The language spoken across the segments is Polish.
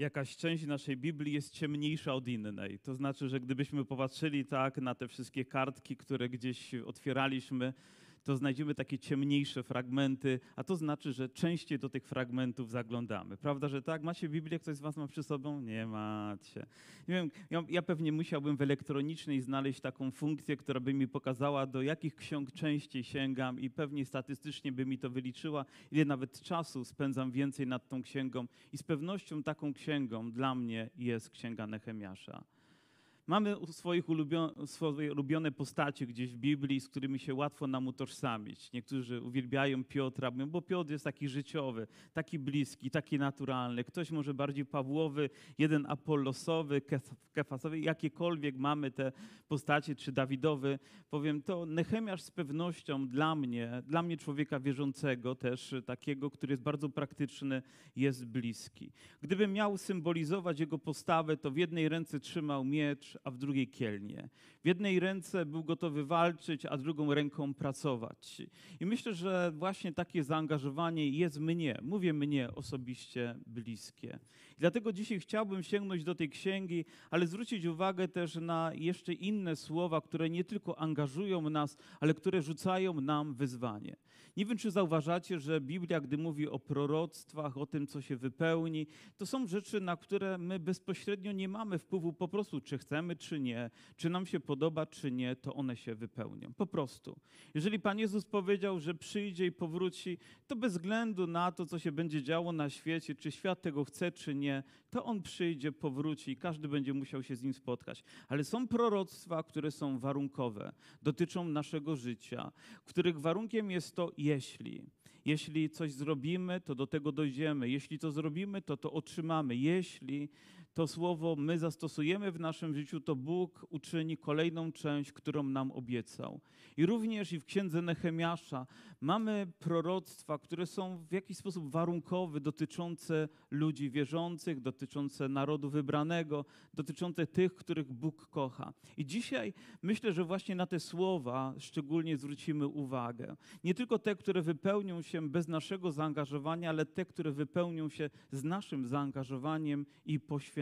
jakaś część naszej Biblii jest ciemniejsza od innej. To znaczy, że gdybyśmy popatrzyli tak na te wszystkie kartki, które gdzieś otwieraliśmy, to znajdziemy takie ciemniejsze fragmenty, a to znaczy, że częściej do tych fragmentów zaglądamy. Prawda, że tak? Macie Biblię? Ktoś z Was ma przy sobą? Nie macie. Nie wiem, ja, ja pewnie musiałbym w elektronicznej znaleźć taką funkcję, która by mi pokazała, do jakich ksiąg częściej sięgam i pewnie statystycznie by mi to wyliczyła, ile nawet czasu spędzam więcej nad tą księgą. I z pewnością taką księgą dla mnie jest Księga Nehemiasza. Mamy swoich ulubione, swoje ulubione postacie gdzieś w Biblii, z którymi się łatwo nam utożsamić. Niektórzy uwielbiają Piotra, bo Piotr jest taki życiowy, taki bliski, taki naturalny. Ktoś może bardziej Pawłowy, jeden Apollosowy, Kefasowy, jakiekolwiek mamy te postacie, czy Dawidowy. Powiem to, Nehemiasz z pewnością dla mnie, dla mnie człowieka wierzącego też, takiego, który jest bardzo praktyczny, jest bliski. Gdybym miał symbolizować jego postawę, to w jednej ręce trzymał miecz, a w drugiej kielnie. W jednej ręce był gotowy walczyć, a drugą ręką pracować. I myślę, że właśnie takie zaangażowanie jest mnie, mówię mnie osobiście bliskie. Dlatego dzisiaj chciałbym sięgnąć do tej księgi, ale zwrócić uwagę też na jeszcze inne słowa, które nie tylko angażują nas, ale które rzucają nam wyzwanie. Nie wiem, czy zauważacie, że Biblia, gdy mówi o proroctwach, o tym, co się wypełni, to są rzeczy, na które my bezpośrednio nie mamy wpływu po prostu, czy chcemy, czy nie, czy nam się podoba, czy nie, to one się wypełnią. Po prostu. Jeżeli Pan Jezus powiedział, że przyjdzie i powróci, to bez względu na to, co się będzie działo na świecie, czy świat tego chce, czy nie, to On przyjdzie, powróci i każdy będzie musiał się z Nim spotkać. Ale są proroctwa, które są warunkowe, dotyczą naszego życia, których warunkiem jest to jeśli. Jeśli coś zrobimy, to do tego dojdziemy. Jeśli to zrobimy, to to otrzymamy. Jeśli to słowo my zastosujemy w naszym życiu, to Bóg uczyni kolejną część, którą nam obiecał. I również i w księdze Nehemiasza mamy proroctwa, które są w jakiś sposób warunkowe, dotyczące ludzi wierzących, dotyczące narodu wybranego, dotyczące tych, których Bóg kocha. I dzisiaj myślę, że właśnie na te słowa szczególnie zwrócimy uwagę. Nie tylko te, które wypełnią się bez naszego zaangażowania, ale te, które wypełnią się z naszym zaangażowaniem i poświęceniem.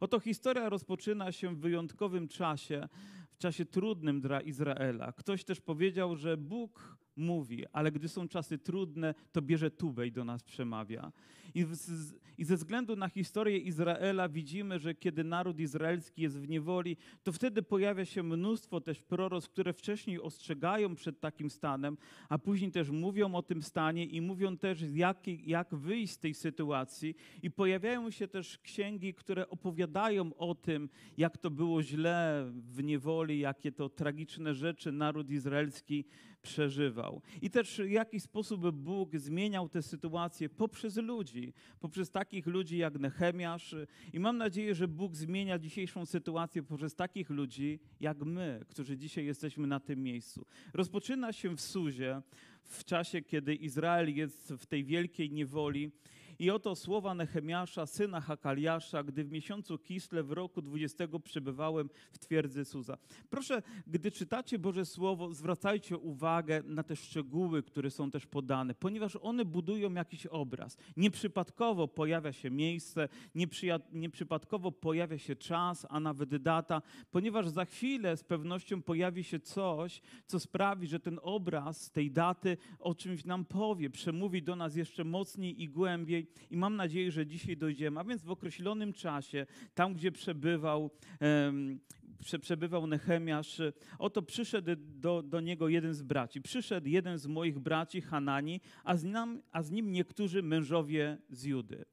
Oto historia rozpoczyna się w wyjątkowym czasie, w czasie trudnym dla Izraela. Ktoś też powiedział, że Bóg mówi, ale gdy są czasy trudne, to bierze tubę i do nas przemawia. I, z, I, ze względu na historię Izraela widzimy, że kiedy naród izraelski jest w niewoli, to wtedy pojawia się mnóstwo też proroc, które wcześniej ostrzegają przed takim stanem, a później też mówią o tym stanie i mówią też, jak, jak wyjść z tej sytuacji. I pojawiają się też księgi, które opowiadają o tym, jak to było źle w niewoli, jakie to tragiczne rzeczy naród izraelski przeżywał. I też w jaki sposób Bóg zmieniał tę sytuację poprzez ludzi, poprzez takich ludzi jak Nehemiasz. I mam nadzieję, że Bóg zmienia dzisiejszą sytuację poprzez takich ludzi jak my, którzy dzisiaj jesteśmy na tym miejscu. Rozpoczyna się w Suzie, w czasie, kiedy Izrael jest w tej wielkiej niewoli i oto słowa Nehemiasza, syna Hakaliasza, gdy w miesiącu Kisle w roku 20 przebywałem w twierdzy Suza. Proszę, gdy czytacie Boże Słowo, zwracajcie uwagę na te szczegóły, które są też podane, ponieważ one budują jakiś obraz. Nieprzypadkowo pojawia się miejsce, nieprzypadkowo pojawia się czas, a nawet data, ponieważ za chwilę z pewnością pojawi się coś, co sprawi, że ten obraz tej daty o czymś nam powie, przemówi do nas jeszcze mocniej i głębiej i mam nadzieję, że dzisiaj dojdziemy. A więc w określonym czasie, tam gdzie przebywał, przebywał Nehemiasz, oto przyszedł do, do niego jeden z braci. Przyszedł jeden z moich braci, Hanani, a z, nam, a z nim niektórzy mężowie z Judy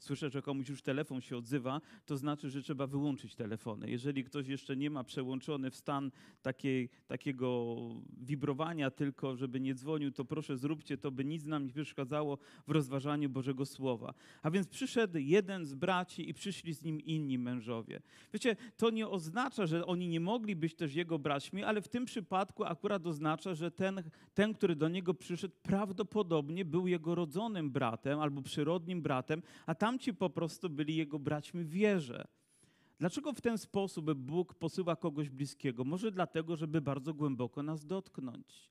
słyszę, że komuś już telefon się odzywa, to znaczy, że trzeba wyłączyć telefony. Jeżeli ktoś jeszcze nie ma przełączony w stan takiej, takiego wibrowania, tylko żeby nie dzwonił, to proszę zróbcie to, by nic nam nie przeszkadzało w rozważaniu Bożego Słowa. A więc przyszedł jeden z braci i przyszli z nim inni mężowie. Wiecie, to nie oznacza, że oni nie mogli być też jego braćmi, ale w tym przypadku akurat oznacza, że ten, ten który do niego przyszedł, prawdopodobnie był jego rodzonym bratem albo przyrodnim bratem, a tam tamci po prostu byli jego braćmi w wierze. Dlaczego w ten sposób Bóg posyła kogoś bliskiego? Może dlatego, żeby bardzo głęboko nas dotknąć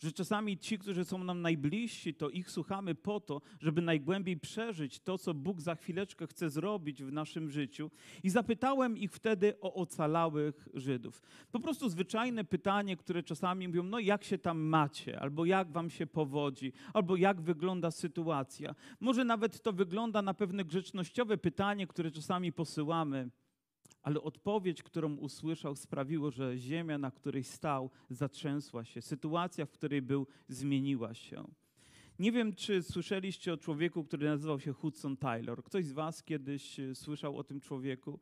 Że czasami ci, którzy są nam najbliżsi, to ich słuchamy po to, żeby najgłębiej przeżyć to, co Bóg za chwileczkę chce zrobić w naszym życiu. I zapytałem ich wtedy o ocalałych Żydów. Po prostu zwyczajne pytanie, które czasami mówią, no jak się tam macie, albo jak wam się powodzi, albo jak wygląda sytuacja. Może nawet to wygląda na pewne grzecznościowe pytanie, które czasami posyłamy ale odpowiedź, którą usłyszał, sprawiło, że ziemia, na której stał, zatrzęsła się. Sytuacja, w której był, zmieniła się. Nie wiem, czy słyszeliście o człowieku, który nazywał się Hudson Taylor. Ktoś z Was kiedyś e, słyszał o tym człowieku?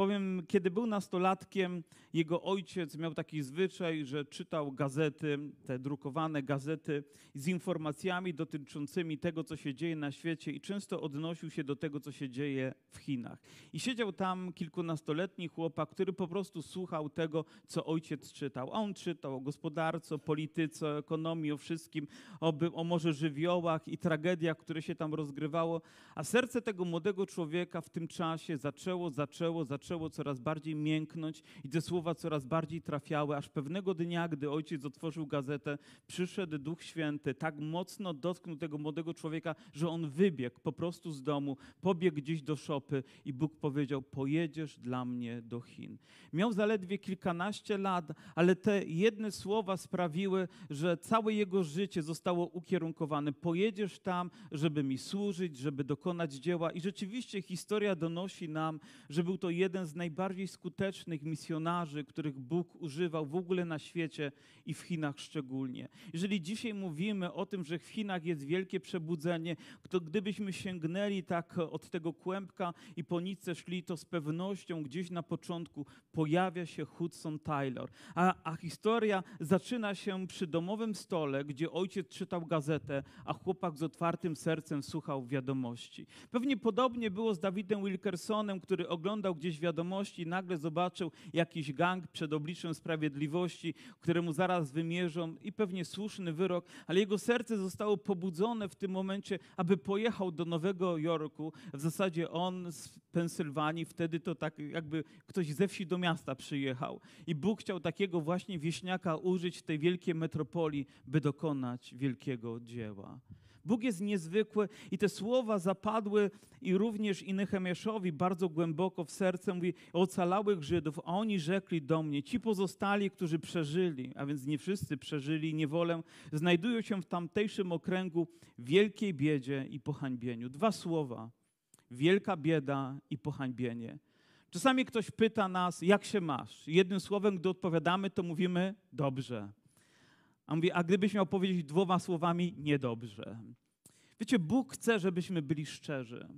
Powiem, kiedy był nastolatkiem, jego ojciec miał taki zwyczaj, że czytał gazety, te drukowane gazety z informacjami dotyczącymi tego, co się dzieje na świecie i często odnosił się do tego, co się dzieje w Chinach. I siedział tam kilkunastoletni chłopak, który po prostu słuchał tego, co ojciec czytał. A on czytał o gospodarce, o polityce, o ekonomii, o wszystkim, o, o może żywiołach i tragediach, które się tam rozgrywało. A serce tego młodego człowieka w tym czasie zaczęło, zaczęło, zaczęło zaczęło coraz bardziej mięknąć i te słowa coraz bardziej trafiały, aż pewnego dnia, gdy ojciec otworzył gazetę, przyszedł Duch Święty, tak mocno dotknął tego młodego człowieka, że on wybiegł po prostu z domu, pobiegł gdzieś do szopy i Bóg powiedział: Pojedziesz dla mnie do Chin. Miał zaledwie kilkanaście lat, ale te jedne słowa sprawiły, że całe jego życie zostało ukierunkowane. Pojedziesz tam, żeby mi służyć, żeby dokonać dzieła. I rzeczywiście historia donosi nam, że był to jeden jeden z najbardziej skutecznych misjonarzy, których Bóg używał w ogóle na świecie i w Chinach szczególnie. Jeżeli dzisiaj mówimy o tym, że w Chinach jest wielkie przebudzenie, to gdybyśmy sięgnęli tak od tego kłębka i po nicę szli, to z pewnością gdzieś na początku pojawia się Hudson Taylor. A, a historia zaczyna się przy domowym stole, gdzie ojciec czytał gazetę, a chłopak z otwartym sercem słuchał wiadomości. Pewnie podobnie było z Dawidem Wilkersonem, który oglądał gdzieś wiadomości, nagle zobaczył jakiś gang przed obliczem sprawiedliwości, któremu zaraz wymierzą i pewnie słuszny wyrok, ale jego serce zostało pobudzone w tym momencie, aby pojechał do Nowego Jorku. W zasadzie on z Pensylwanii, wtedy to tak jakby ktoś ze wsi do miasta przyjechał. I Bóg chciał takiego właśnie wieśniaka użyć w tej wielkiej metropolii, by dokonać wielkiego dzieła. Bóg jest niezwykły i te słowa zapadły i również i Nehemiaszowi bardzo głęboko w serce mówi ocalałych Żydów, a oni rzekli do mnie, ci pozostali, którzy przeżyli, a więc nie wszyscy przeżyli niewolę, znajdują się w tamtejszym okręgu wielkiej biedzie i pohańbieniu. Dwa słowa, wielka bieda i pohańbienie. Czasami ktoś pyta nas, jak się masz? Jednym słowem, gdy odpowiadamy, to mówimy dobrze. A mówi, a gdybyś miał powiedzieć dwoma słowami, niedobrze. Wiecie, Bóg chce, żebyśmy byli szczerzy.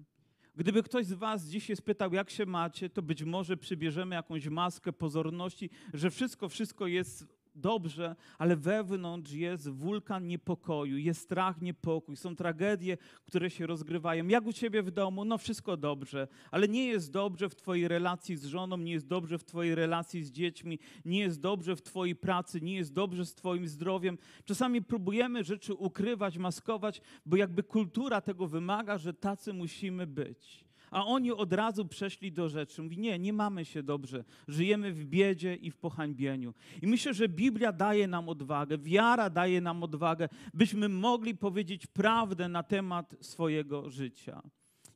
Gdyby ktoś z Was dzisiaj spytał, jak się macie, to być może przybierzemy jakąś maskę pozorności, że wszystko, wszystko jest dobrze, ale wewnątrz jest wulkan niepokoju, jest strach, niepokój, są tragedie, które się rozgrywają. Jak u ciebie w domu? No wszystko dobrze, ale nie jest dobrze w twojej relacji z żoną, nie jest dobrze w twojej relacji z dziećmi, nie jest dobrze w twojej pracy, nie jest dobrze z twoim zdrowiem. Czasami próbujemy rzeczy ukrywać, maskować, bo jakby kultura tego wymaga, że tacy musimy być. A oni od razu przeszli do rzeczy. Mówi, nie, nie mamy się dobrze. Żyjemy w biedzie i w pohańbieniu. I myślę, że Biblia daje nam odwagę, wiara daje nam odwagę, byśmy mogli powiedzieć prawdę na temat swojego życia.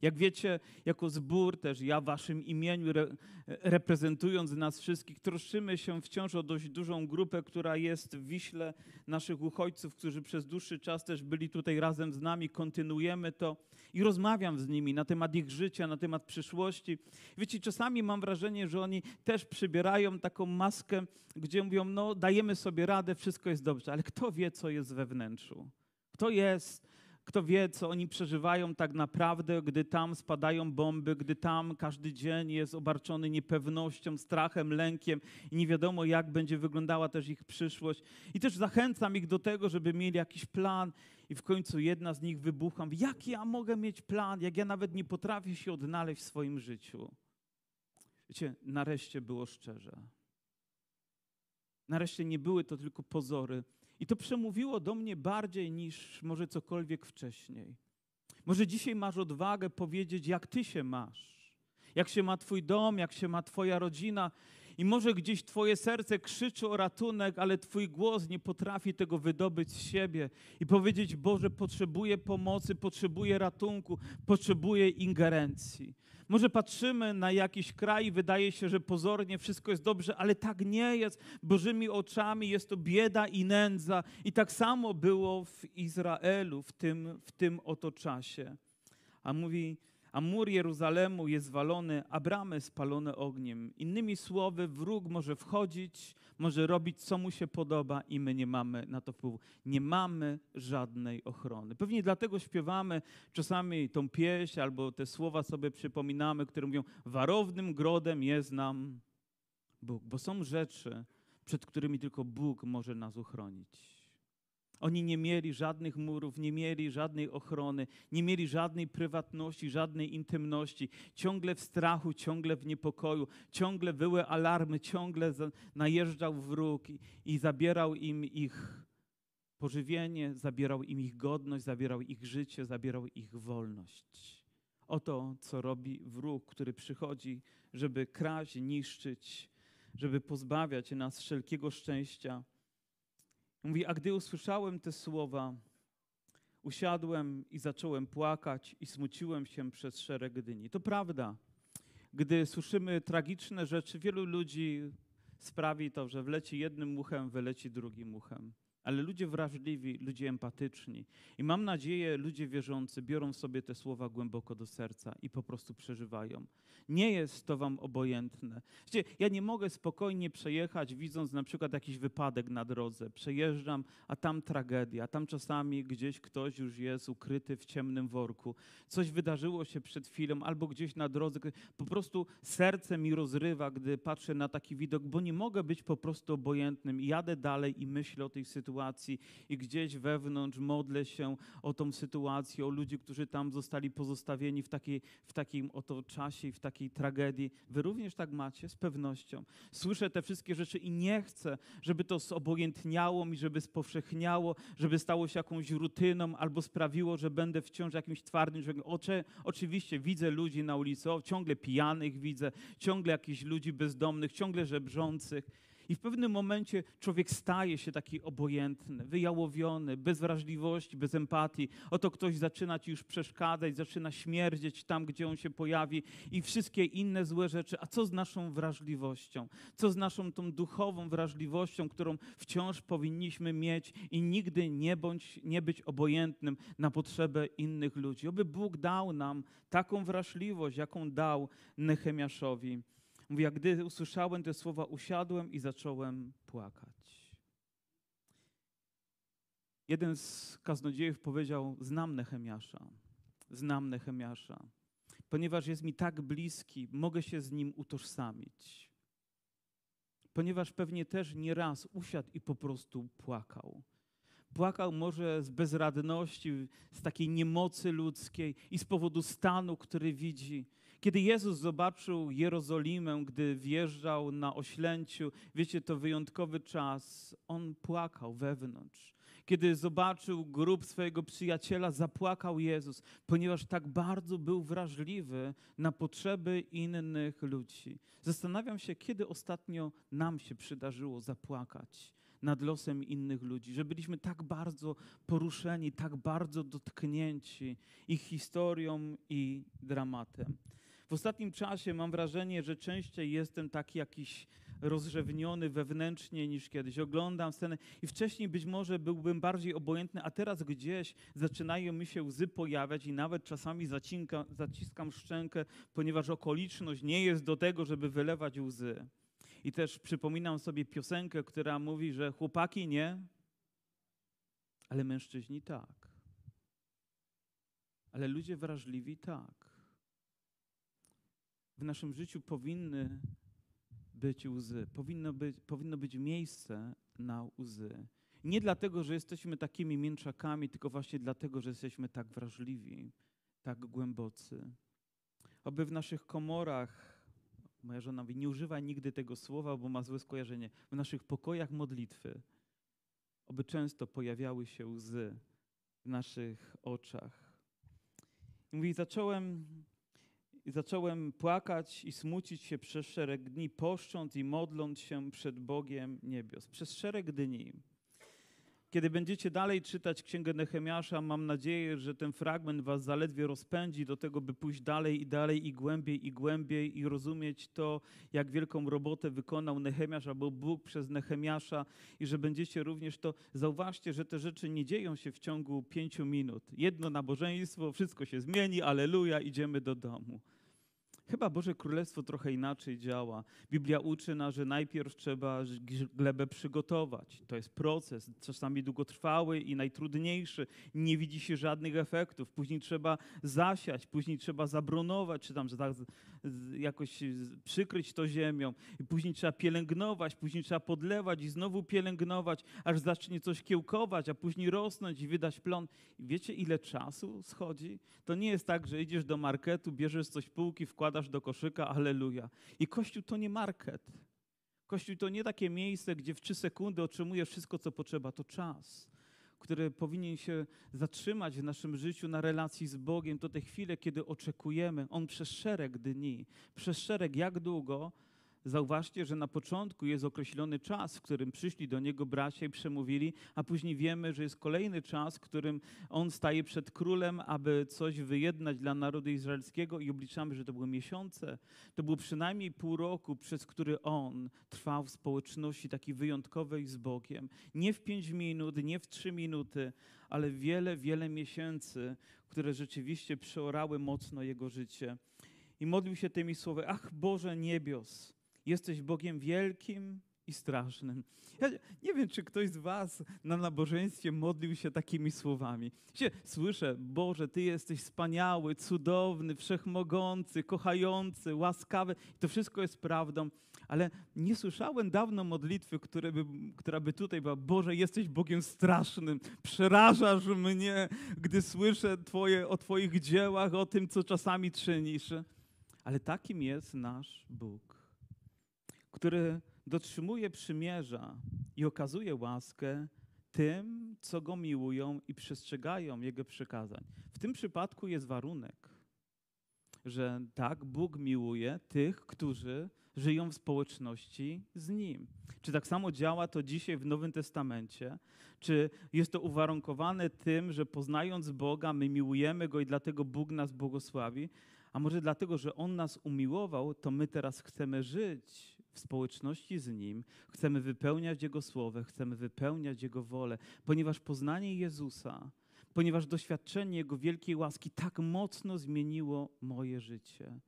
Jak wiecie, jako zbór też ja w waszym imieniu, re, reprezentując nas wszystkich, troszczymy się wciąż o dość dużą grupę, która jest w Wiśle, naszych uchodźców, którzy przez dłuższy czas też byli tutaj razem z nami, kontynuujemy to i rozmawiam z nimi na temat ich życia, na temat przyszłości. Wiecie, czasami mam wrażenie, że oni też przybierają taką maskę, gdzie mówią, no dajemy sobie radę, wszystko jest dobrze, ale kto wie, co jest we wnętrzu? Kto jest kto wie, co oni przeżywają tak naprawdę, gdy tam spadają bomby, gdy tam każdy dzień jest obarczony niepewnością, strachem, lękiem i nie wiadomo, jak będzie wyglądała też ich przyszłość. I też zachęcam ich do tego, żeby mieli jakiś plan. I w końcu jedna z nich wybucha. Jak ja mogę mieć plan, jak ja nawet nie potrafię się odnaleźć w swoim życiu? Wiecie, nareszcie było szczerze. Nareszcie nie były to tylko pozory, i to przemówiło do mnie bardziej niż może cokolwiek wcześniej. Może dzisiaj masz odwagę powiedzieć, jak ty się masz, jak się ma twój dom, jak się ma twoja rodzina. I może gdzieś Twoje serce krzyczy o ratunek, ale Twój głos nie potrafi tego wydobyć z siebie i powiedzieć: Boże, potrzebuję pomocy, potrzebuję ratunku, potrzebuję ingerencji. Może patrzymy na jakiś kraj i wydaje się, że pozornie wszystko jest dobrze, ale tak nie jest. Bożymi oczami jest to bieda i nędza. I tak samo było w Izraelu w tym, w tym oto czasie. A mówi, a mur Jeruzalemu jest zwalony, a bramy spalone ogniem. Innymi słowy, wróg może wchodzić, może robić, co mu się podoba i my nie mamy na to wpływu. Nie mamy żadnej ochrony. Pewnie dlatego śpiewamy czasami tą pieśń albo te słowa sobie przypominamy, które mówią, warownym grodem jest nam Bóg. Bo są rzeczy, przed którymi tylko Bóg może nas uchronić. Oni nie mieli żadnych murów, nie mieli żadnej ochrony, nie mieli żadnej prywatności, żadnej intymności. Ciągle w strachu, ciągle w niepokoju, ciągle były alarmy, ciągle najeżdżał wróg i, i zabierał im ich pożywienie, zabierał im ich godność, zabierał ich życie, zabierał ich wolność. Oto, co robi wróg, który przychodzi, żeby kraść, niszczyć, żeby pozbawiać nas wszelkiego szczęścia Mówi, a gdy usłyszałem te słowa, usiadłem i zacząłem płakać i smuciłem się przez szereg dni. To prawda. Gdy słyszymy tragiczne rzeczy, wielu ludzi sprawi to, że wleci jednym muchem, wyleci drugim muchem ale ludzie wrażliwi, ludzie empatyczni. I mam nadzieję, ludzie wierzący biorą sobie te słowa głęboko do serca i po prostu przeżywają. Nie jest to wam obojętne. Wiecie, ja nie mogę spokojnie przejechać, widząc na przykład jakiś wypadek na drodze. Przejeżdżam, a tam tragedia, a tam czasami gdzieś ktoś już jest ukryty w ciemnym worku. Coś wydarzyło się przed chwilą, albo gdzieś na drodze. Po prostu serce mi rozrywa, gdy patrzę na taki widok, bo nie mogę być po prostu obojętnym. Jadę dalej i myślę o tej sytuacji sytuacji i gdzieś wewnątrz modlę się o tą sytuację, o ludzi, którzy tam zostali pozostawieni w, takiej, w takim oto czasie i w takiej tragedii. Wy również tak macie, z pewnością. Słyszę te wszystkie rzeczy i nie chcę, żeby to zobojętniało mi, żeby spowszechniało, żeby stało się jakąś rutyną albo sprawiło, że będę wciąż jakimś twardym człowiekiem. Oczywiście widzę ludzi na ulicy, o, ciągle pijanych widzę, ciągle jakichś ludzi bezdomnych, ciągle żebrzących. I w pewnym momencie człowiek staje się taki obojętny, wyjałowiony, bez wrażliwości, bez empatii. Oto ktoś zaczyna ci już przeszkadzać, zaczyna śmierdzieć tam, gdzie on się pojawi i wszystkie inne złe rzeczy. A co z naszą wrażliwością? Co z naszą tą duchową wrażliwością, którą wciąż powinniśmy mieć i nigdy nie, bądź, nie być obojętnym na potrzebę innych ludzi? Oby Bóg dał nam taką wrażliwość, jaką dał Nehemiaszowi. Mówi, jak gdy usłyszałem te słowa, usiadłem i zacząłem płakać. Jeden z kaznodziejów powiedział, znam Nehemiasza, znam Nehemiasza, ponieważ jest mi tak bliski, mogę się z nim utożsamić. Ponieważ pewnie też nieraz usiadł i po prostu płakał. Płakał może z bezradności, z takiej niemocy ludzkiej i z powodu stanu, który widzi. Kiedy Jezus zobaczył Jerozolimę, gdy wjeżdżał na oślęciu, wiecie, to wyjątkowy czas, on płakał wewnątrz. Kiedy zobaczył grób swojego przyjaciela, zapłakał Jezus, ponieważ tak bardzo był wrażliwy na potrzeby innych ludzi. Zastanawiam się, kiedy ostatnio nam się przydarzyło zapłakać nad losem innych ludzi, że byliśmy tak bardzo poruszeni, tak bardzo dotknięci ich historią i dramatem. W ostatnim czasie mam wrażenie, że częściej jestem taki jakiś rozrzewniony wewnętrznie niż kiedyś. Oglądam scenę i wcześniej być może byłbym bardziej obojętny, a teraz gdzieś zaczynają mi się łzy pojawiać i nawet czasami zacinka, zaciskam szczękę, ponieważ okoliczność nie jest do tego, żeby wylewać łzy. I też przypominam sobie piosenkę, która mówi, że chłopaki nie, ale mężczyźni tak. Ale ludzie wrażliwi tak w naszym życiu powinny być łzy, powinno być, powinno być miejsce na łzy. Nie dlatego, że jesteśmy takimi mięczakami, tylko właśnie dlatego, że jesteśmy tak wrażliwi, tak głębocy. Oby w naszych komorach, moja żona mówi, nie używaj nigdy tego słowa, bo ma złe skojarzenie, w naszych pokojach modlitwy, oby często pojawiały się łzy w naszych oczach. I mówi, zacząłem I zacząłem płakać i smucić się przez szereg dni, poszcząc i modląc się przed Bogiem niebios. Przez szereg dni. Kiedy będziecie dalej czytać Księgę Nehemiasza, mam nadzieję, że ten fragment was zaledwie rozpędzi do tego, by pójść dalej i dalej i głębiej i głębiej i rozumieć to, jak wielką robotę wykonał Nehemiasz albo Bóg przez Nehemiasza i że będziecie również to, zauważcie, że te rzeczy nie dzieją się w ciągu pięciu minut. Jedno nabożeństwo, wszystko się zmieni, aleluja, idziemy do domu. Chyba Boże Królestwo trochę inaczej działa. Biblia uczy nas, że najpierw trzeba glebę przygotować. To jest proces, czasami długotrwały i najtrudniejszy. Nie widzi się żadnych efektów. Później trzeba zasiać, później trzeba zabronować, czy tam jakoś przykryć to ziemią. I później trzeba pielęgnować, później trzeba podlewać i znowu pielęgnować, aż zacznie coś kiełkować, a później rosnąć i wydać plon. I wiecie, ile czasu schodzi? To nie jest tak, że idziesz do marketu, bierzesz coś półki, wkładasz wkładasz do koszyka, aleluja. I Kościół to nie market. Kościół to nie takie miejsce, gdzie w trzy sekundy otrzymujesz wszystko, co potrzeba. To czas, który powinien się zatrzymać w naszym życiu na relacji z Bogiem. To te chwile, kiedy oczekujemy. On przez szereg dni, przez szereg jak długo Zauważcie, że na początku jest określony czas, w którym przyszli do niego bracia i przemówili, a później wiemy, że jest kolejny czas, w którym on staje przed królem, aby coś wyjednać dla narodu izraelskiego i obliczamy, że to były miesiące. To było przynajmniej pół roku, przez który on trwał w społeczności takiej wyjątkowej z Bogiem. Nie w pięć minut, nie w trzy minuty, ale wiele, wiele miesięcy, które rzeczywiście przeorały mocno jego życie. I modlił się tymi słowy: Ach Boże niebios, Jesteś Bogiem wielkim i strasznym. Ja nie wiem, czy ktoś z Was na nabożeństwie modlił się takimi słowami. Słyszę, Boże, Ty jesteś wspaniały, cudowny, wszechmogący, kochający, łaskawy. To wszystko jest prawdą, ale nie słyszałem dawno modlitwy, by, która by tutaj była: Boże, jesteś Bogiem strasznym, przerażasz mnie, gdy słyszę twoje, o Twoich dziełach, o tym, co czasami czynisz. Ale takim jest nasz Bóg który dotrzymuje przymierza i okazuje łaskę tym, co go miłują i przestrzegają jego przykazań. W tym przypadku jest warunek, że tak, Bóg miłuje tych, którzy żyją w społeczności z Nim. Czy tak samo działa to dzisiaj w Nowym Testamencie? Czy jest to uwarunkowane tym, że poznając Boga, my miłujemy Go i dlatego Bóg nas błogosławi? A może dlatego, że On nas umiłował, to my teraz chcemy żyć w społeczności z Nim, chcemy wypełniać Jego słowo, chcemy wypełniać Jego wolę, ponieważ poznanie Jezusa, ponieważ doświadczenie Jego wielkiej łaski tak mocno zmieniło moje życie.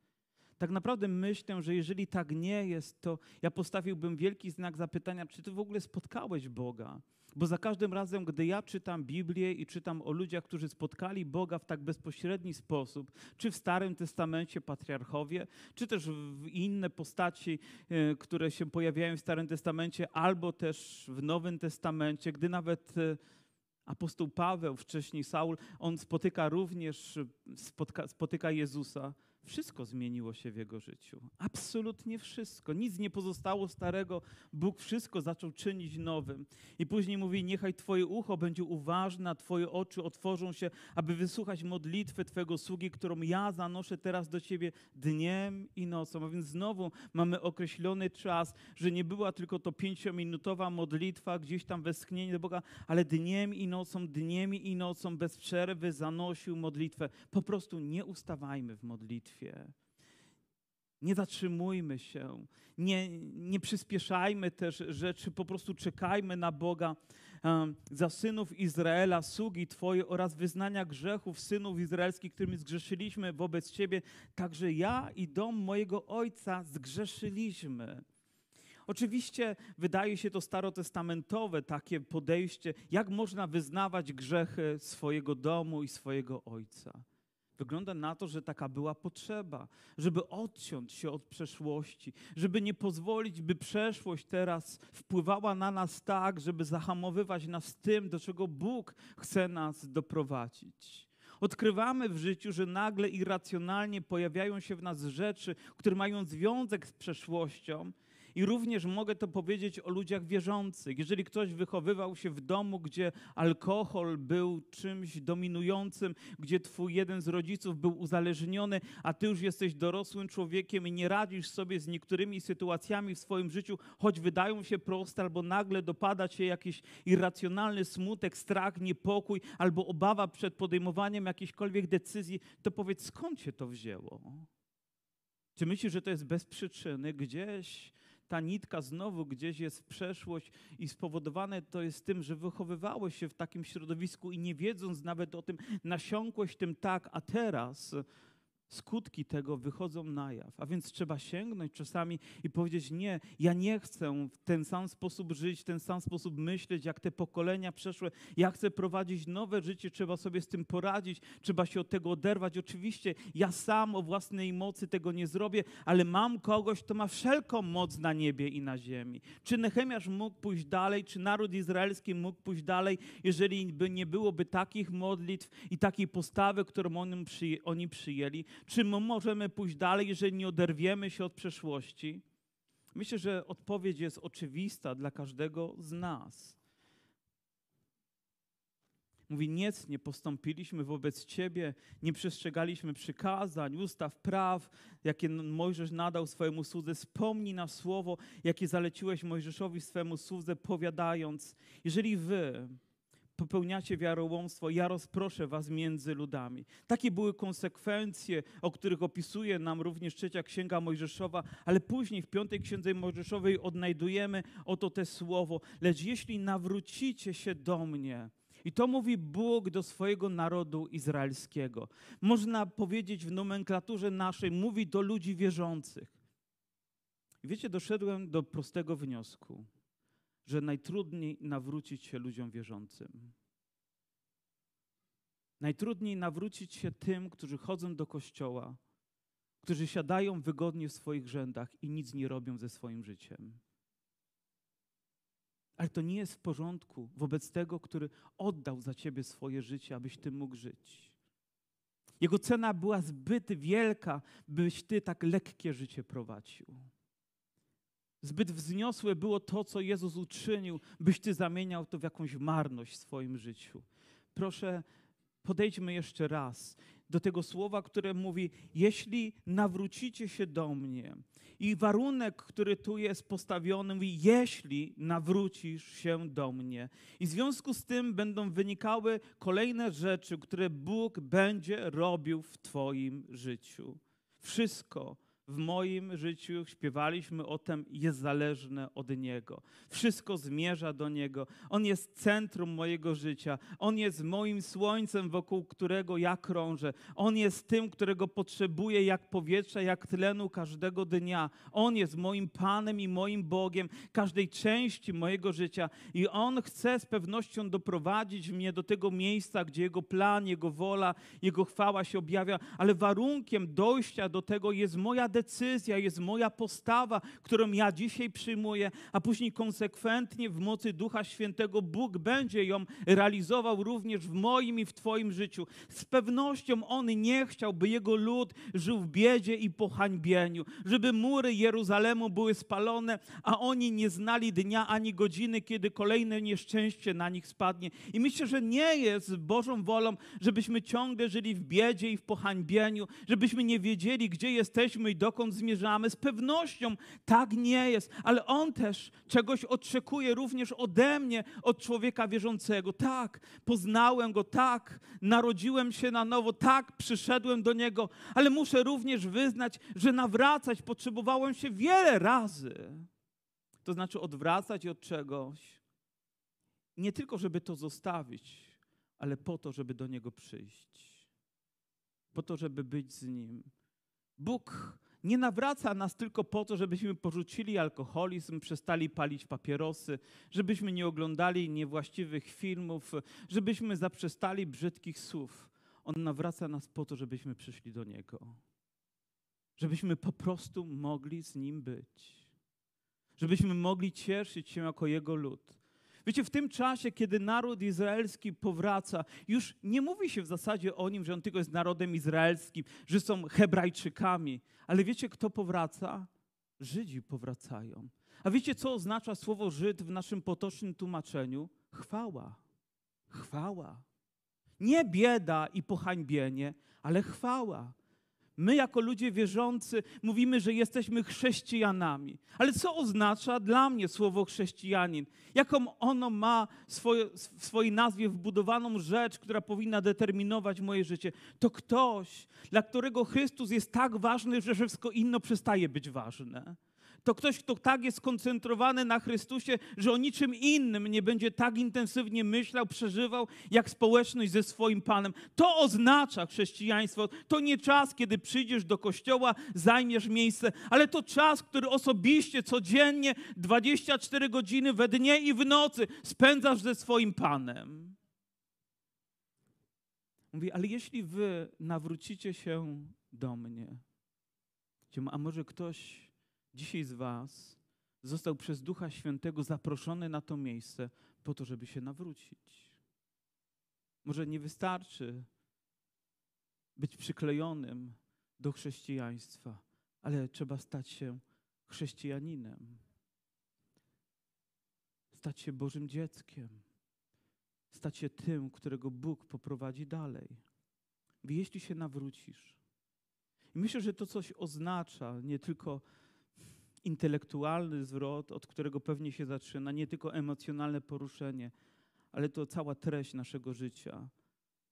Tak naprawdę myślę, że jeżeli tak nie jest, to ja postawiłbym wielki znak zapytania, czy ty w ogóle spotkałeś Boga? Bo za każdym razem, gdy ja czytam Biblię i czytam o ludziach, którzy spotkali Boga w tak bezpośredni sposób, czy w Starym Testamencie patriarchowie, czy też w inne postaci, e, które się pojawiają w Starym Testamencie, albo też w Nowym Testamencie, gdy nawet e, apostoł Paweł, wcześniej Saul, on spotyka również, spotka, spotyka Jezusa, wszystko zmieniło się w jego życiu. Absolutnie wszystko. Nic nie pozostało starego. Bóg wszystko zaczął czynić nowym. I później mówi: Niechaj Twoje ucho będzie uważne, Twoje oczy otworzą się, aby wysłuchać modlitwy Twojego sługi, którą ja zanoszę teraz do Ciebie dniem i nocą. A więc znowu mamy określony czas, że nie była tylko to pięciominutowa modlitwa, gdzieś tam westchnienie do Boga, ale dniem i nocą, dniem i nocą bez przerwy zanosił modlitwę. Po prostu nie ustawajmy w modlitwie modlitwie. Nie zatrzymujmy się, nie, nie przyspieszajmy też rzeczy, po prostu czekajmy na Boga za synów Izraela, sługi Twoje oraz wyznania grzechów synów izraelskich, którymi zgrzeszyliśmy wobec Ciebie. Także ja i dom mojego ojca zgrzeszyliśmy. Oczywiście wydaje się to starotestamentowe takie podejście, jak można wyznawać grzechy swojego domu i swojego ojca. Wygląda na to, że taka była potrzeba, żeby odciąć się od przeszłości, żeby nie pozwolić, by przeszłość teraz wpływała na nas tak, żeby zahamowywać nas tym, do czego Bóg chce nas doprowadzić. Odkrywamy w życiu, że nagle irracjonalnie pojawiają się w nas rzeczy, które mają związek z przeszłością I również mogę to powiedzieć o ludziach wierzących. Jeżeli ktoś wychowywał się w domu, gdzie alkohol był czymś dominującym, gdzie twój jeden z rodziców był uzależniony, a ty już jesteś dorosłym człowiekiem i nie radzisz sobie z niektórymi sytuacjami w swoim życiu, choć wydają się proste, albo nagle dopada cię jakiś irracjonalny smutek, strach, niepokój, albo obawa przed podejmowaniem jakiejśkolwiek decyzji, to powiedz, skąd się to wzięło? Czy myślisz, że to jest bez przyczyny? Gdzieś ta nitka znowu gdzieś jest w przeszłość i spowodowane to jest tym, że wychowywałeś się w takim środowisku i nie wiedząc nawet o tym, nasiąkłeś tym tak, a teraz skutki tego wychodzą na jaw. A więc trzeba sięgnąć czasami i powiedzieć: Nie, ja nie chcę w ten sam sposób żyć, w ten sam sposób myśleć, jak te pokolenia przeszłe. Ja chcę prowadzić nowe życie, trzeba sobie z tym poradzić, trzeba się od tego oderwać. Oczywiście ja sam o własnej mocy tego nie zrobię, ale mam kogoś, kto ma wszelką moc na niebie i na ziemi. Czy Nehemiasz mógł pójść dalej, czy naród izraelski mógł pójść dalej, jeżeli by nie byłoby takich modlitw i takiej postawy, którą oni przyjęli? Czy my możemy pójść dalej, jeżeli nie oderwiemy się od przeszłości? Myślę, że odpowiedź jest oczywista dla każdego z nas. Mówi, nic nie postąpiliśmy wobec Ciebie, nie przestrzegaliśmy przykazań, ustaw, praw, jakie Mojżesz nadał swojemu słudze. Wspomnij na słowo, jakie zaleciłeś Mojżeszowi swemu słudze, powiadając, jeżeli Wy popełniacie wiarołomstwo, ja rozproszę was między ludami. Takie były konsekwencje, o których opisuje nam również trzecia księga Mojżeszowa, ale później w piątej księdze Mojżeszowej odnajdujemy oto te słowo, lecz jeśli nawrócicie się do mnie, i to mówi Bóg do swojego narodu izraelskiego. Można powiedzieć w nomenklaturze naszej, mówi do ludzi wierzących. Wiecie, doszedłem do prostego wniosku że najtrudniej nawrócić się ludziom wierzącym. Najtrudniej nawrócić się tym, którzy chodzą do kościoła, którzy siadają wygodnie w swoich rzędach i nic nie robią ze swoim życiem. Ale to nie jest w porządku wobec tego, który oddał za ciebie swoje życie, abyś ty mógł żyć. Jego cena była zbyt wielka, byś ty tak lekkie życie prowadził. Zbyt wzniosłe było to, co Jezus uczynił, byś ty zamieniał to w jakąś marność w swoim życiu. Proszę, podejdźmy jeszcze raz do tego słowa, które mówi: Jeśli nawrócicie się do mnie. I warunek, który tu jest postawiony, mówi: Jeśli nawrócisz się do mnie. I w związku z tym będą wynikały kolejne rzeczy, które Bóg będzie robił w Twoim życiu. Wszystko w moim życiu śpiewaliśmy o tym, jest zależne od Niego. Wszystko zmierza do Niego. On jest centrum mojego życia. On jest moim słońcem, wokół którego ja krążę. On jest tym, którego potrzebuję jak powietrza, jak tlenu każdego dnia. On jest moim Panem i moim Bogiem każdej części mojego życia. I On chce z pewnością doprowadzić mnie do tego miejsca, gdzie Jego plan, Jego wola, Jego chwała się objawia. Ale warunkiem dojścia do tego jest moja decyzja decyzja, jest moja postawa, którą ja dzisiaj przyjmuję, a później konsekwentnie w mocy Ducha Świętego Bóg będzie ją realizował również w moim i w Twoim życiu. Z pewnością On nie chciał, by Jego lud żył w biedzie i pohańbieniu, żeby mury Jeruzalemu były spalone, a oni nie znali dnia ani godziny, kiedy kolejne nieszczęście na nich spadnie. I myślę, że nie jest Bożą wolą, żebyśmy ciągle żyli w biedzie i w pohańbieniu, żebyśmy nie wiedzieli, gdzie jesteśmy i do dokąd zmierzamy. Z pewnością tak nie jest, ale On też czegoś oczekuje również ode mnie, od człowieka wierzącego. Tak, poznałem Go, tak, narodziłem się na nowo, tak, przyszedłem do Niego, ale muszę również wyznać, że nawracać potrzebowałem się wiele razy. To znaczy odwracać od czegoś, nie tylko żeby to zostawić, ale po to, żeby do Niego przyjść. Po to, żeby być z Nim. Bóg nie nawraca nas tylko po to, żebyśmy porzucili alkoholizm, przestali palić papierosy, żebyśmy nie oglądali niewłaściwych filmów, żebyśmy zaprzestali brzydkich słów. On nawraca nas po to, żebyśmy przyszli do Niego. Żebyśmy po prostu mogli z Nim być. Żebyśmy mogli cieszyć się jako Jego lud. Wiecie, w tym czasie, kiedy naród izraelski powraca, już nie mówi się w zasadzie o nim, że on tylko jest narodem izraelskim, że są Hebrajczykami. Ale wiecie, kto powraca? Żydzi powracają. A wiecie, co oznacza słowo Żyd w naszym potocznym tłumaczeniu? Chwała. Chwała. Nie bieda i pohańbienie, ale chwała. My, jako ludzie wierzący, mówimy, że jesteśmy chrześcijanami. Ale co oznacza dla mnie słowo chrześcijanin? Jaką ono ma swoje, w swojej nazwie wbudowaną rzecz, która powinna determinować moje życie? To ktoś, dla którego Chrystus jest tak ważny, że wszystko inne przestaje być ważne to ktoś, kto tak jest skoncentrowany na Chrystusie, że o niczym innym nie będzie tak intensywnie myślał, przeżywał, jak społeczność ze swoim Panem. To oznacza chrześcijaństwo. To nie czas, kiedy przyjdziesz do kościoła, zajmiesz miejsce, ale to czas, który osobiście, codziennie, 24 godziny we dnie i w nocy spędzasz ze swoim Panem. Mówi, ale jeśli wy nawrócicie się do mnie, a może ktoś dzisiaj z Was został przez Ducha Świętego zaproszony na to miejsce po to, żeby się nawrócić. Może nie wystarczy być przyklejonym do chrześcijaństwa, ale trzeba stać się chrześcijaninem. Stać się Bożym dzieckiem. Stać się tym, którego Bóg poprowadzi dalej. Jeśli się nawrócisz. I myślę, że to coś oznacza nie tylko intelektualny zwrot, od którego pewnie się zaczyna, nie tylko emocjonalne poruszenie, ale to cała treść naszego życia,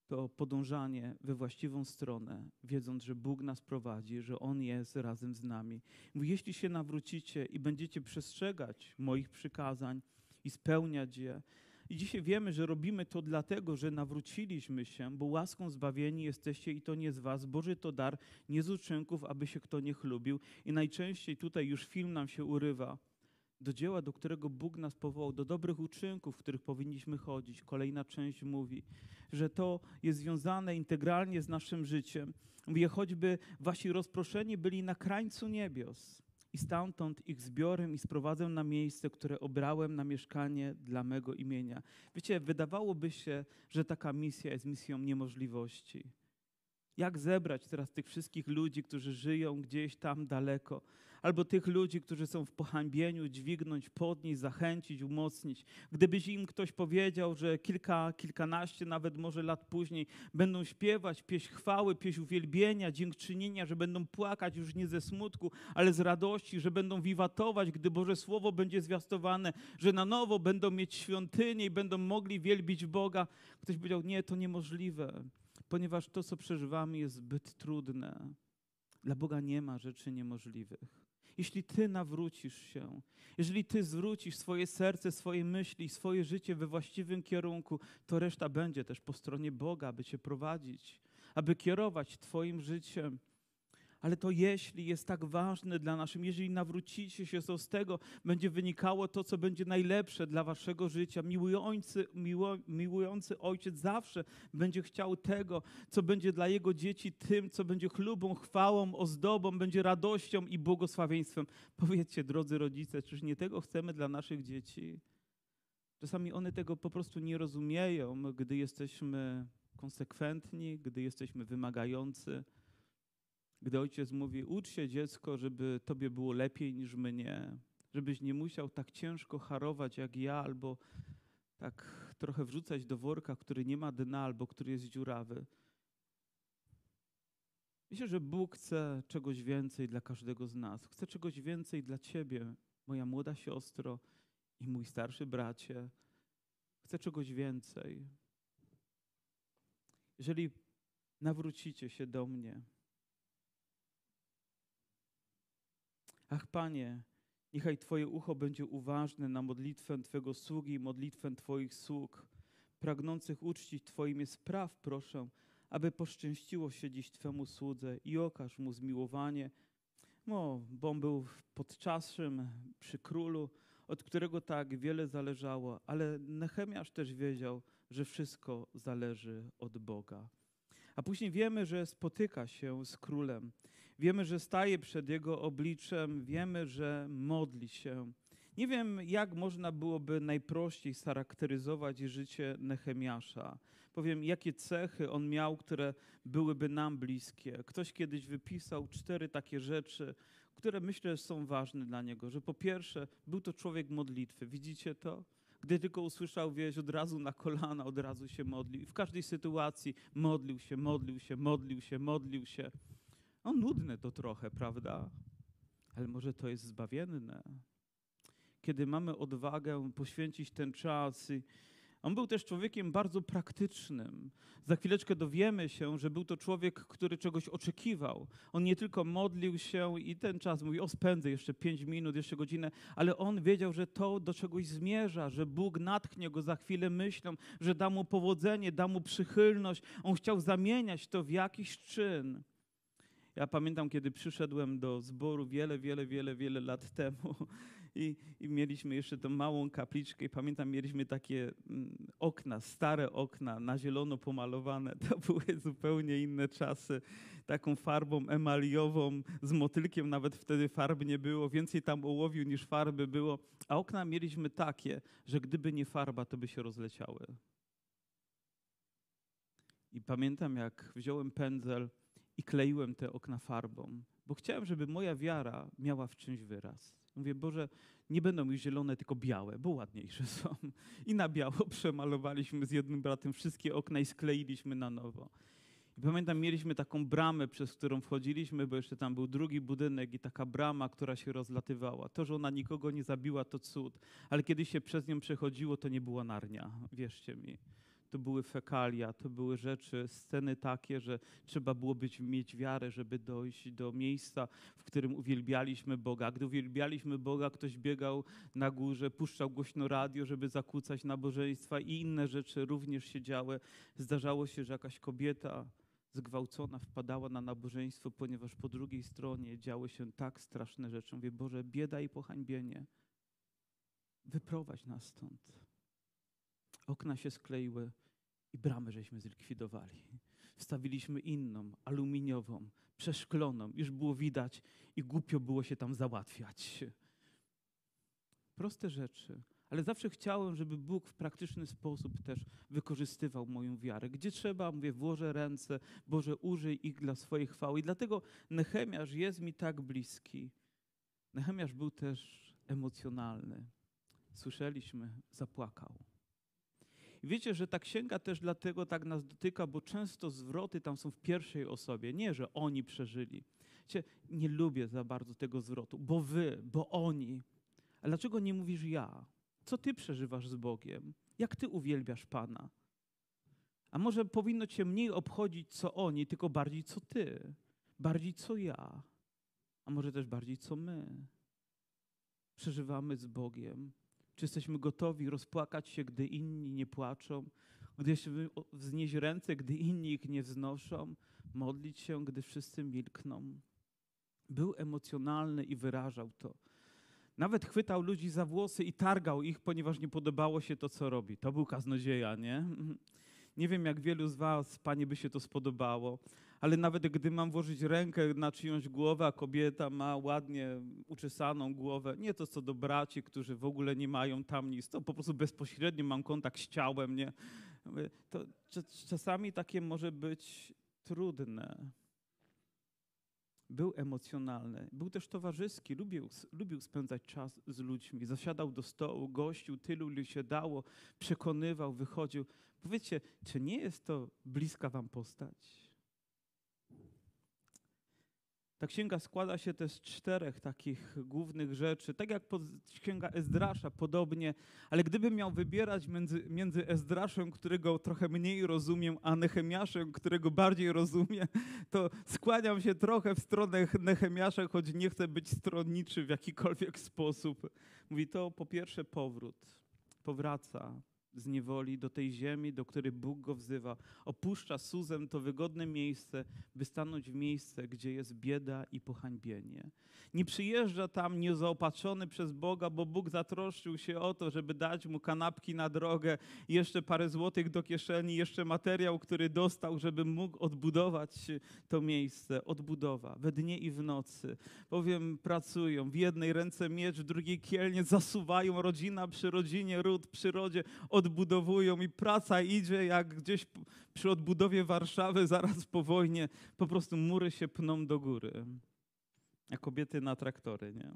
to podążanie we właściwą stronę, wiedząc, że Bóg nas prowadzi, że On jest razem z nami. Mówi, jeśli się nawrócicie i będziecie przestrzegać moich przykazań i spełniać je, i dzisiaj wiemy, że robimy to dlatego, że nawróciliśmy się, bo łaską zbawieni jesteście i to nie z was. Boży to dar, nie z uczynków, aby się kto nie chlubił. I najczęściej tutaj już film nam się urywa do dzieła, do którego Bóg nas powołał, do dobrych uczynków, w których powinniśmy chodzić. Kolejna część mówi, że to jest związane integralnie z naszym życiem. Mówi, choćby wasi rozproszeni byli na krańcu niebios i stamtąd ich zbiorem i sprowadzę na miejsce, które obrałem na mieszkanie dla mego imienia. Wiecie, wydawałoby się, że taka misja jest misją niemożliwości. Jak zebrać teraz tych wszystkich ludzi, którzy żyją gdzieś tam daleko? albo tych ludzi, którzy są w pohańbieniu, dźwignąć, podnieść, zachęcić, umocnić. Gdybyś im ktoś powiedział, że kilka, kilkanaście, nawet może lat później będą śpiewać pieśń chwały, pieśń uwielbienia, dziękczynienia, że będą płakać już nie ze smutku, ale z radości, że będą wiwatować, gdy Boże Słowo będzie zwiastowane, że na nowo będą mieć świątynię i będą mogli wielbić Boga. Ktoś powiedział, nie, to niemożliwe, ponieważ to, co przeżywamy, jest zbyt trudne. Dla Boga nie ma rzeczy niemożliwych jeśli Ty nawrócisz się, jeżeli Ty zwrócisz swoje serce, swoje myśli, swoje życie we właściwym kierunku, to reszta będzie też po stronie Boga, aby Cię prowadzić, aby kierować Twoim życiem ale to jeśli jest tak ważne dla naszym, jeżeli nawrócicie się, z tego będzie wynikało to, co będzie najlepsze dla waszego życia. Miłujący, miło, miłujący ojciec zawsze będzie chciał tego, co będzie dla jego dzieci tym, co będzie chlubą, chwałą, ozdobą, będzie radością i błogosławieństwem. Powiedzcie, drodzy rodzice, czyż nie tego chcemy dla naszych dzieci? Czasami one tego po prostu nie rozumieją, gdy jesteśmy konsekwentni, gdy jesteśmy wymagający gdy ojciec mówi, ucz się dziecko, żeby tobie było lepiej niż mnie, żebyś nie musiał tak ciężko harować jak ja, albo tak trochę wrzucać do worka, który nie ma dna, albo który jest dziurawy. Myślę, że Bóg chce czegoś więcej dla każdego z nas. Chce czegoś więcej dla ciebie, moja młoda siostro i mój starszy bracie. Chce czegoś więcej. Jeżeli nawrócicie się do mnie, Ach, Panie, niechaj Twoje ucho będzie uważne na modlitwę Twego sługi i modlitwę Twoich sług, pragnących uczcić Twoim spraw, proszę, aby poszczęściło się dziś Twemu słudze i okaż mu zmiłowanie, no, bo on był podczasem przy królu, od którego tak wiele zależało, ale Nehemiasz też wiedział, że wszystko zależy od Boga. A później wiemy, że spotyka się z królem. Wiemy, że staje przed jego obliczem, wiemy, że modli się. Nie wiem, jak można byłoby najprościej scharakteryzować życie Nehemiasza. Powiem, jakie cechy on miał, które byłyby nam bliskie. Ktoś kiedyś wypisał cztery takie rzeczy, które myślę są ważne dla niego. Że po pierwsze, był to człowiek modlitwy. Widzicie to? Gdy tylko usłyszał wieść, od razu na kolana, od razu się modlił. I w każdej sytuacji modlił się, modlił się, modlił się, modlił się. No nudne to trochę, prawda? Ale może to jest zbawienne. Kiedy mamy odwagę poświęcić ten czas i on był też człowiekiem bardzo praktycznym. Za chwileczkę dowiemy się, że był to człowiek, który czegoś oczekiwał. On nie tylko modlił się i ten czas mówi, o spędzę jeszcze pięć minut, jeszcze godzinę, ale on wiedział, że to do czegoś zmierza, że Bóg natchnie go za chwilę myślą, że da mu powodzenie, da mu przychylność. On chciał zamieniać to w jakiś czyn. Ja pamiętam, kiedy przyszedłem do zboru wiele, wiele, wiele, wiele lat temu i, i mieliśmy jeszcze tą małą kapliczkę i pamiętam, mieliśmy takie mm, okna, stare okna, na zielono pomalowane. To były zupełnie inne czasy. Taką farbą emaliową, z motylkiem nawet wtedy farby nie było. Więcej tam ołowiu niż farby było. A okna mieliśmy takie, że gdyby nie farba, to by się rozleciały. I pamiętam, jak wziąłem pędzel i kleiłem te okna farbą, bo chciałem, żeby moja wiara miała w czymś wyraz. Mówię, Boże, nie będą już zielone, tylko białe, bo ładniejsze są. I na biało przemalowaliśmy z jednym bratem wszystkie okna i skleiliśmy na nowo. I pamiętam, mieliśmy taką bramę, przez którą wchodziliśmy, bo jeszcze tam był drugi budynek i taka brama, która się rozlatywała. To, że ona nikogo nie zabiła, to cud. Ale kiedy się przez nią przechodziło, to nie była narnia, wierzcie mi to były fekalia, to były rzeczy, sceny takie, że trzeba było być, mieć wiarę, żeby dojść do miejsca, w którym uwielbialiśmy Boga. Gdy uwielbialiśmy Boga, ktoś biegał na górze, puszczał głośno radio, żeby zakłócać nabożeństwa i inne rzeczy również się działy. Zdarzało się, że jakaś kobieta zgwałcona wpadała na nabożeństwo, ponieważ po drugiej stronie działy się tak straszne rzeczy. Mówię, Boże, bieda i pohańbienie. Wyprowadź nas stąd. Okna się skleiły i bramę żeśmy zlikwidowali. Wstawiliśmy inną, aluminiową, przeszkloną. Już było widać i głupio było się tam załatwiać. Proste rzeczy. Ale zawsze chciałem, żeby Bóg w praktyczny sposób też wykorzystywał moją wiarę. Gdzie trzeba, mówię, włożę ręce, Boże, użyj ich dla swojej chwały. I dlatego Nehemiasz jest mi tak bliski. Nehemiasz był też emocjonalny. Słyszeliśmy, zapłakał. Wiecie, że ta księga też dlatego tak nas dotyka, bo często zwroty tam są w pierwszej osobie. Nie, że oni przeżyli. Wiecie, nie lubię za bardzo tego zwrotu, bo wy, bo oni. A dlaczego nie mówisz ja? Co ty przeżywasz z Bogiem? Jak ty uwielbiasz Pana? A może powinno cię mniej obchodzić, co oni, tylko bardziej co ty, bardziej co ja, a może też bardziej co my przeżywamy z Bogiem. Czy jesteśmy gotowi rozpłakać się, gdy inni nie płaczą? Gdy jesteśmy wznieść ręce, gdy inni ich nie wznoszą? Modlić się, gdy wszyscy milkną? Był emocjonalny i wyrażał to. Nawet chwytał ludzi za włosy i targał ich, ponieważ nie podobało się to, co robi. To był kaznodzieja, nie? Nie wiem, jak wielu z was, Panie, by się to spodobało, ale nawet gdy mam włożyć rękę na czyjąś głowę, a kobieta ma ładnie uczesaną głowę, nie to co do braci, którzy w ogóle nie mają tam nic, to po prostu bezpośrednio mam kontakt z ciałem, nie? To czasami takie może być trudne. Był emocjonalny, był też towarzyski, lubił, lubił spędzać czas z ludźmi. Zasiadał do stołu, gościł tylu, ile się dało, przekonywał, wychodził. Powiedzcie, czy nie jest to bliska wam postać? Ta księga składa się też z czterech takich głównych rzeczy, tak jak księga Ezdrasza podobnie, ale gdybym miał wybierać między, między Ezdraszem, którego trochę mniej rozumiem, a Nehemiaszem, którego bardziej rozumiem, to skłaniam się trochę w stronę Nehemiasza, choć nie chcę być stronniczy w jakikolwiek sposób. Mówi to po pierwsze powrót, powraca z niewoli do tej ziemi, do której Bóg go wzywa. Opuszcza Suzem to wygodne miejsce, by stanąć w miejsce, gdzie jest bieda i pohańbienie. Nie przyjeżdża tam niezaopatrzony przez Boga, bo Bóg zatroszczył się o to, żeby dać mu kanapki na drogę, jeszcze parę złotych do kieszeni, jeszcze materiał, który dostał, żeby mógł odbudować to miejsce. Odbudowa we dnie i w nocy. Bowiem pracują, w jednej ręce miecz, w drugiej kielnie, zasuwają rodzina przy rodzinie, ród przy rodzie, odbudowują i praca idzie jak gdzieś przy odbudowie Warszawy zaraz po wojnie. Po prostu mury się pną do góry. A kobiety na traktory, nie?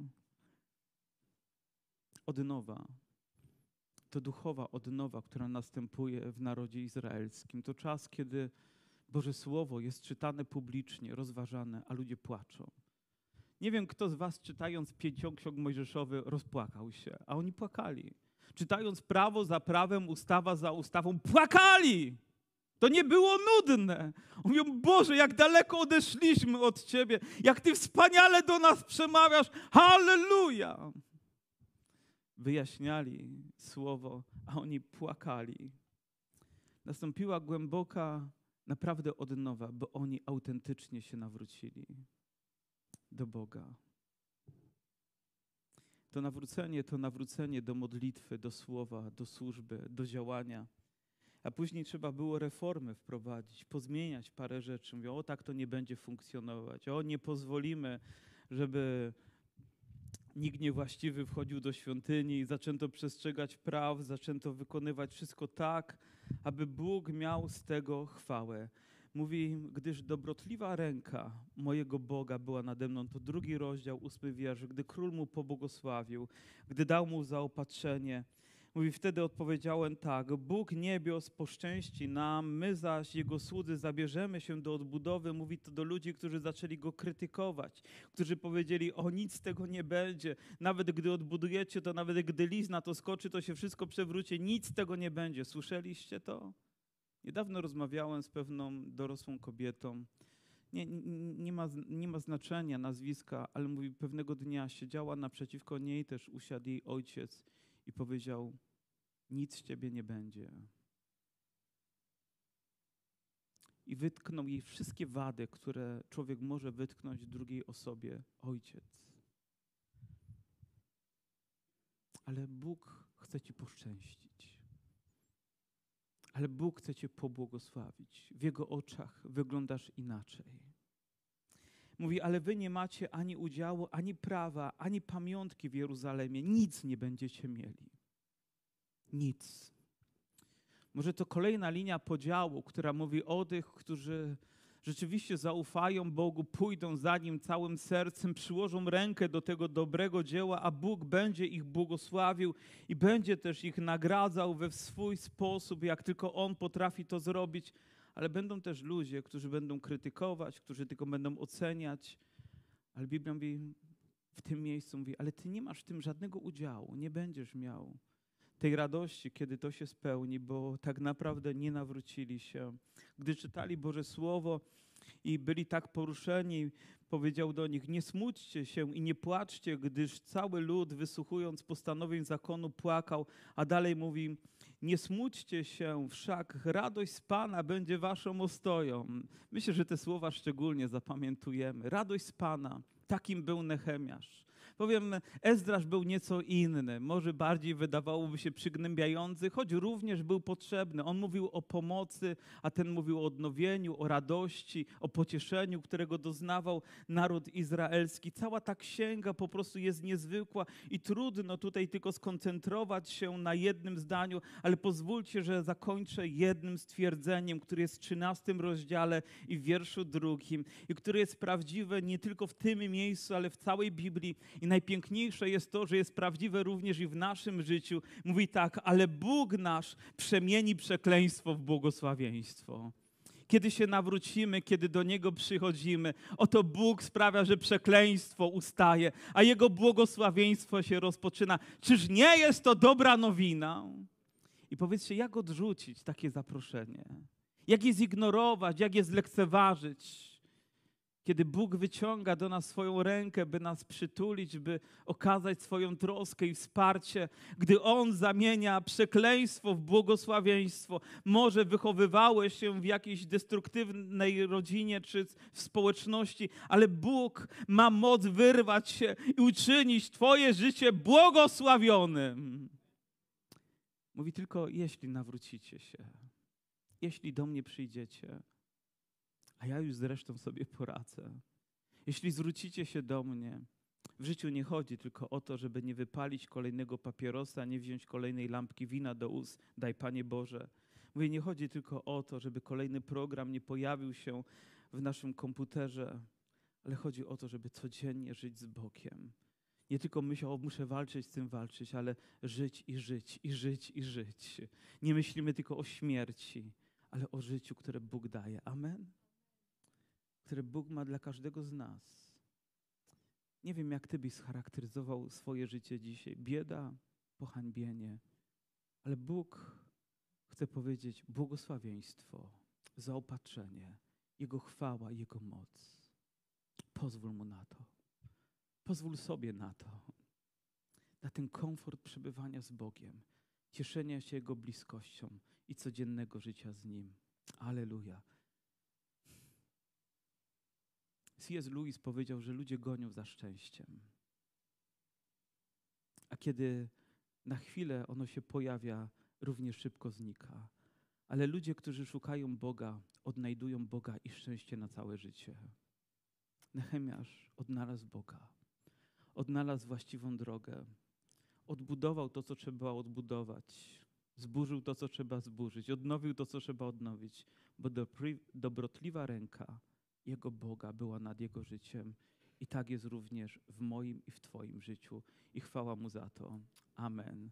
Odnowa. To duchowa odnowa, która następuje w narodzie izraelskim. To czas, kiedy Boże Słowo jest czytane publicznie, rozważane, a ludzie płaczą. Nie wiem, kto z was czytając pięcioksiąg mojżeszowy rozpłakał się, a oni płakali. Czytając prawo za prawem, ustawa za ustawą, płakali. To nie było nudne. Mówią, Boże, jak daleko odeszliśmy od Ciebie, jak Ty wspaniale do nas przemawiasz. Halleluja! Wyjaśniali słowo, a oni płakali. Nastąpiła głęboka, naprawdę odnowa, bo oni autentycznie się nawrócili do Boga. To nawrócenie to nawrócenie do modlitwy, do słowa, do służby, do działania. A później trzeba było reformy wprowadzić, pozmieniać parę rzeczy. Mówią, o tak to nie będzie funkcjonować. O, nie pozwolimy, żeby nikt niewłaściwy wchodził do świątyni zaczęto przestrzegać praw, zaczęto wykonywać wszystko tak, aby Bóg miał z tego chwałę. Mówi, gdyż dobrotliwa ręka mojego Boga była nade mną. To drugi rozdział, ósmy wiersz. Gdy król mu pobłogosławił, gdy dał mu zaopatrzenie, Mówi, wtedy odpowiedziałem tak, Bóg niebios poszczęści nam, my zaś, Jego słudzy, zabierzemy się do odbudowy. Mówi to do ludzi, którzy zaczęli Go krytykować, którzy powiedzieli, o nic z tego nie będzie. Nawet gdy odbudujecie to, nawet gdy list na to skoczy, to się wszystko przewróci, nic z tego nie będzie. Słyszeliście to? Niedawno rozmawiałem z pewną dorosłą kobietą. Nie, nie, ma, nie ma znaczenia nazwiska, ale mówi, pewnego dnia siedziała naprzeciwko niej, też usiadł jej ojciec i powiedział: Nic z ciebie nie będzie. I wytknął jej wszystkie wady, które człowiek może wytknąć drugiej osobie, ojciec. Ale Bóg chce ci poszczęścić. Ale Bóg chce cię pobłogosławić. W Jego oczach wyglądasz inaczej. Mówi, ale wy nie macie ani udziału, ani prawa, ani pamiątki w Jeruzalemie. Nic nie będziecie mieli. Nic. Może to kolejna linia podziału, która mówi o tych, którzy rzeczywiście zaufają Bogu, pójdą za Nim całym sercem, przyłożą rękę do tego dobrego dzieła, a Bóg będzie ich błogosławił i będzie też ich nagradzał we swój sposób, jak tylko On potrafi to zrobić ale będą też ludzie, którzy będą krytykować, którzy tylko będą oceniać. Ale Biblia mówi w tym miejscu, mówi, ale ty nie masz w tym żadnego udziału, nie będziesz miał tej radości, kiedy to się spełni, bo tak naprawdę nie nawrócili się. Gdy czytali Boże Słowo i byli tak poruszeni, powiedział do nich: Nie smućcie się i nie płaczcie, gdyż cały lud, wysłuchując postanowień zakonu, płakał. A dalej mówi: Nie smućcie się, wszak radość z Pana będzie waszą ostoją. Myślę, że te słowa szczególnie zapamiętujemy. Radość z Pana. Takim był Nehemiasz. Powiem, Ezdrasz był nieco inny, może bardziej wydawałoby się przygnębiający, choć również był potrzebny. On mówił o pomocy, a ten mówił o odnowieniu, o radości, o pocieszeniu, którego doznawał naród izraelski. Cała ta księga po prostu jest niezwykła i trudno tutaj tylko skoncentrować się na jednym zdaniu, ale pozwólcie, że zakończę jednym stwierdzeniem, które jest w 13 rozdziale i w wierszu drugim i które jest prawdziwe nie tylko w tym miejscu, ale w całej Biblii i najpiękniejsze jest to, że jest prawdziwe również i w naszym życiu. Mówi tak, ale Bóg nasz przemieni przekleństwo w błogosławieństwo. Kiedy się nawrócimy, kiedy do Niego przychodzimy, oto Bóg sprawia, że przekleństwo ustaje, a Jego błogosławieństwo się rozpoczyna. Czyż nie jest to dobra nowina? I powiedzcie, jak odrzucić takie zaproszenie? Jak je zignorować? Jak je zlekceważyć? Kiedy Bóg wyciąga do nas swoją rękę, by nas przytulić, by okazać swoją troskę i wsparcie, gdy On zamienia przekleństwo w błogosławieństwo. Może wychowywałeś się w jakiejś destruktywnej rodzinie czy w społeczności, ale Bóg ma moc wyrwać się i uczynić Twoje życie błogosławionym. Mówi tylko, jeśli nawrócicie się, jeśli do mnie przyjdziecie a ja już zresztą sobie poradzę. Jeśli zwrócicie się do mnie, w życiu nie chodzi tylko o to, żeby nie wypalić kolejnego papierosa, nie wziąć kolejnej lampki wina do ust, daj Panie Boże. Mówię, nie chodzi tylko o to, żeby kolejny program nie pojawił się w naszym komputerze, ale chodzi o to, żeby codziennie żyć z Bogiem. Nie tylko myślał, muszę walczyć z tym walczyć, ale żyć i żyć, i żyć, i żyć. Nie myślimy tylko o śmierci, ale o życiu, które Bóg daje. Amen które Bóg ma dla każdego z nas. Nie wiem, jak Ty byś scharakteryzował swoje życie dzisiaj. Bieda, pohańbienie, ale Bóg chce powiedzieć błogosławieństwo, zaopatrzenie, Jego chwała, Jego moc. Pozwól Mu na to. Pozwól sobie na to. Na ten komfort przebywania z Bogiem, cieszenia się Jego bliskością i codziennego życia z Nim. Aleluja. C.S. Lewis powiedział, że ludzie gonią za szczęściem. A kiedy na chwilę ono się pojawia, również szybko znika. Ale ludzie, którzy szukają Boga, odnajdują Boga i szczęście na całe życie. Nehemiasz odnalazł Boga, odnalazł właściwą drogę, odbudował to, co trzeba odbudować, zburzył to, co trzeba zburzyć, odnowił to, co trzeba odnowić, bo dobrotliwa ręka jego Boga była nad jego życiem. I tak jest również w moim i w Twoim życiu. I chwała Mu za to. Amen.